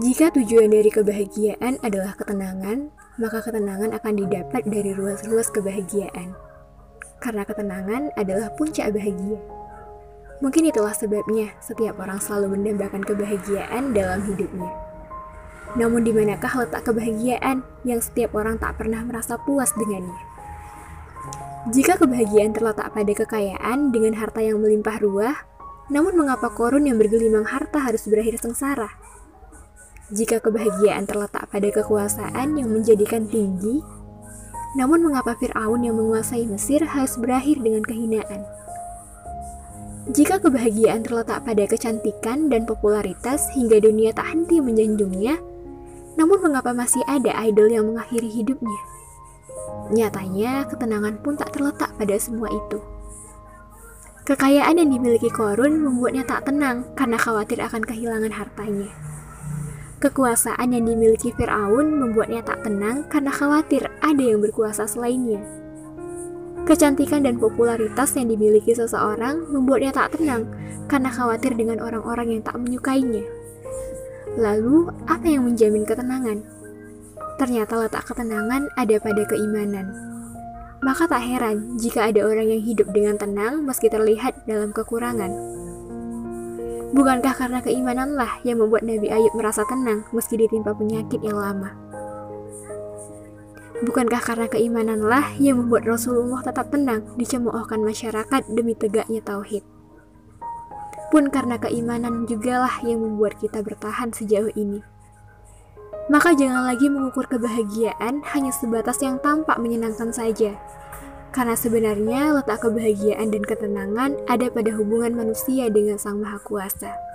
Jika tujuan dari kebahagiaan adalah ketenangan, maka ketenangan akan didapat dari ruas-ruas kebahagiaan. Karena ketenangan adalah puncak bahagia. Mungkin itulah sebabnya setiap orang selalu mendambakan kebahagiaan dalam hidupnya. Namun di manakah letak kebahagiaan yang setiap orang tak pernah merasa puas dengannya? Jika kebahagiaan terletak pada kekayaan dengan harta yang melimpah ruah, namun mengapa korun yang bergelimang harta harus berakhir sengsara? Jika kebahagiaan terletak pada kekuasaan yang menjadikan tinggi, namun mengapa Fir'aun yang menguasai Mesir harus berakhir dengan kehinaan? Jika kebahagiaan terletak pada kecantikan dan popularitas hingga dunia tak henti menjunjungnya, namun mengapa masih ada idol yang mengakhiri hidupnya? Nyatanya, ketenangan pun tak terletak pada semua itu. Kekayaan yang dimiliki Korun membuatnya tak tenang karena khawatir akan kehilangan hartanya. Kekuasaan yang dimiliki Firaun membuatnya tak tenang karena khawatir ada yang berkuasa selainnya. Kecantikan dan popularitas yang dimiliki seseorang membuatnya tak tenang karena khawatir dengan orang-orang yang tak menyukainya. Lalu, apa yang menjamin ketenangan? Ternyata letak ketenangan ada pada keimanan. Maka tak heran jika ada orang yang hidup dengan tenang meski terlihat dalam kekurangan. Bukankah karena keimananlah yang membuat Nabi Ayub merasa tenang meski ditimpa penyakit yang lama? Bukankah karena keimananlah yang membuat Rasulullah tetap tenang dicemoohkan masyarakat demi tegaknya tauhid? Pun karena keimanan jugalah yang membuat kita bertahan sejauh ini. Maka jangan lagi mengukur kebahagiaan hanya sebatas yang tampak menyenangkan saja, karena sebenarnya letak kebahagiaan dan ketenangan ada pada hubungan manusia dengan Sang Maha Kuasa.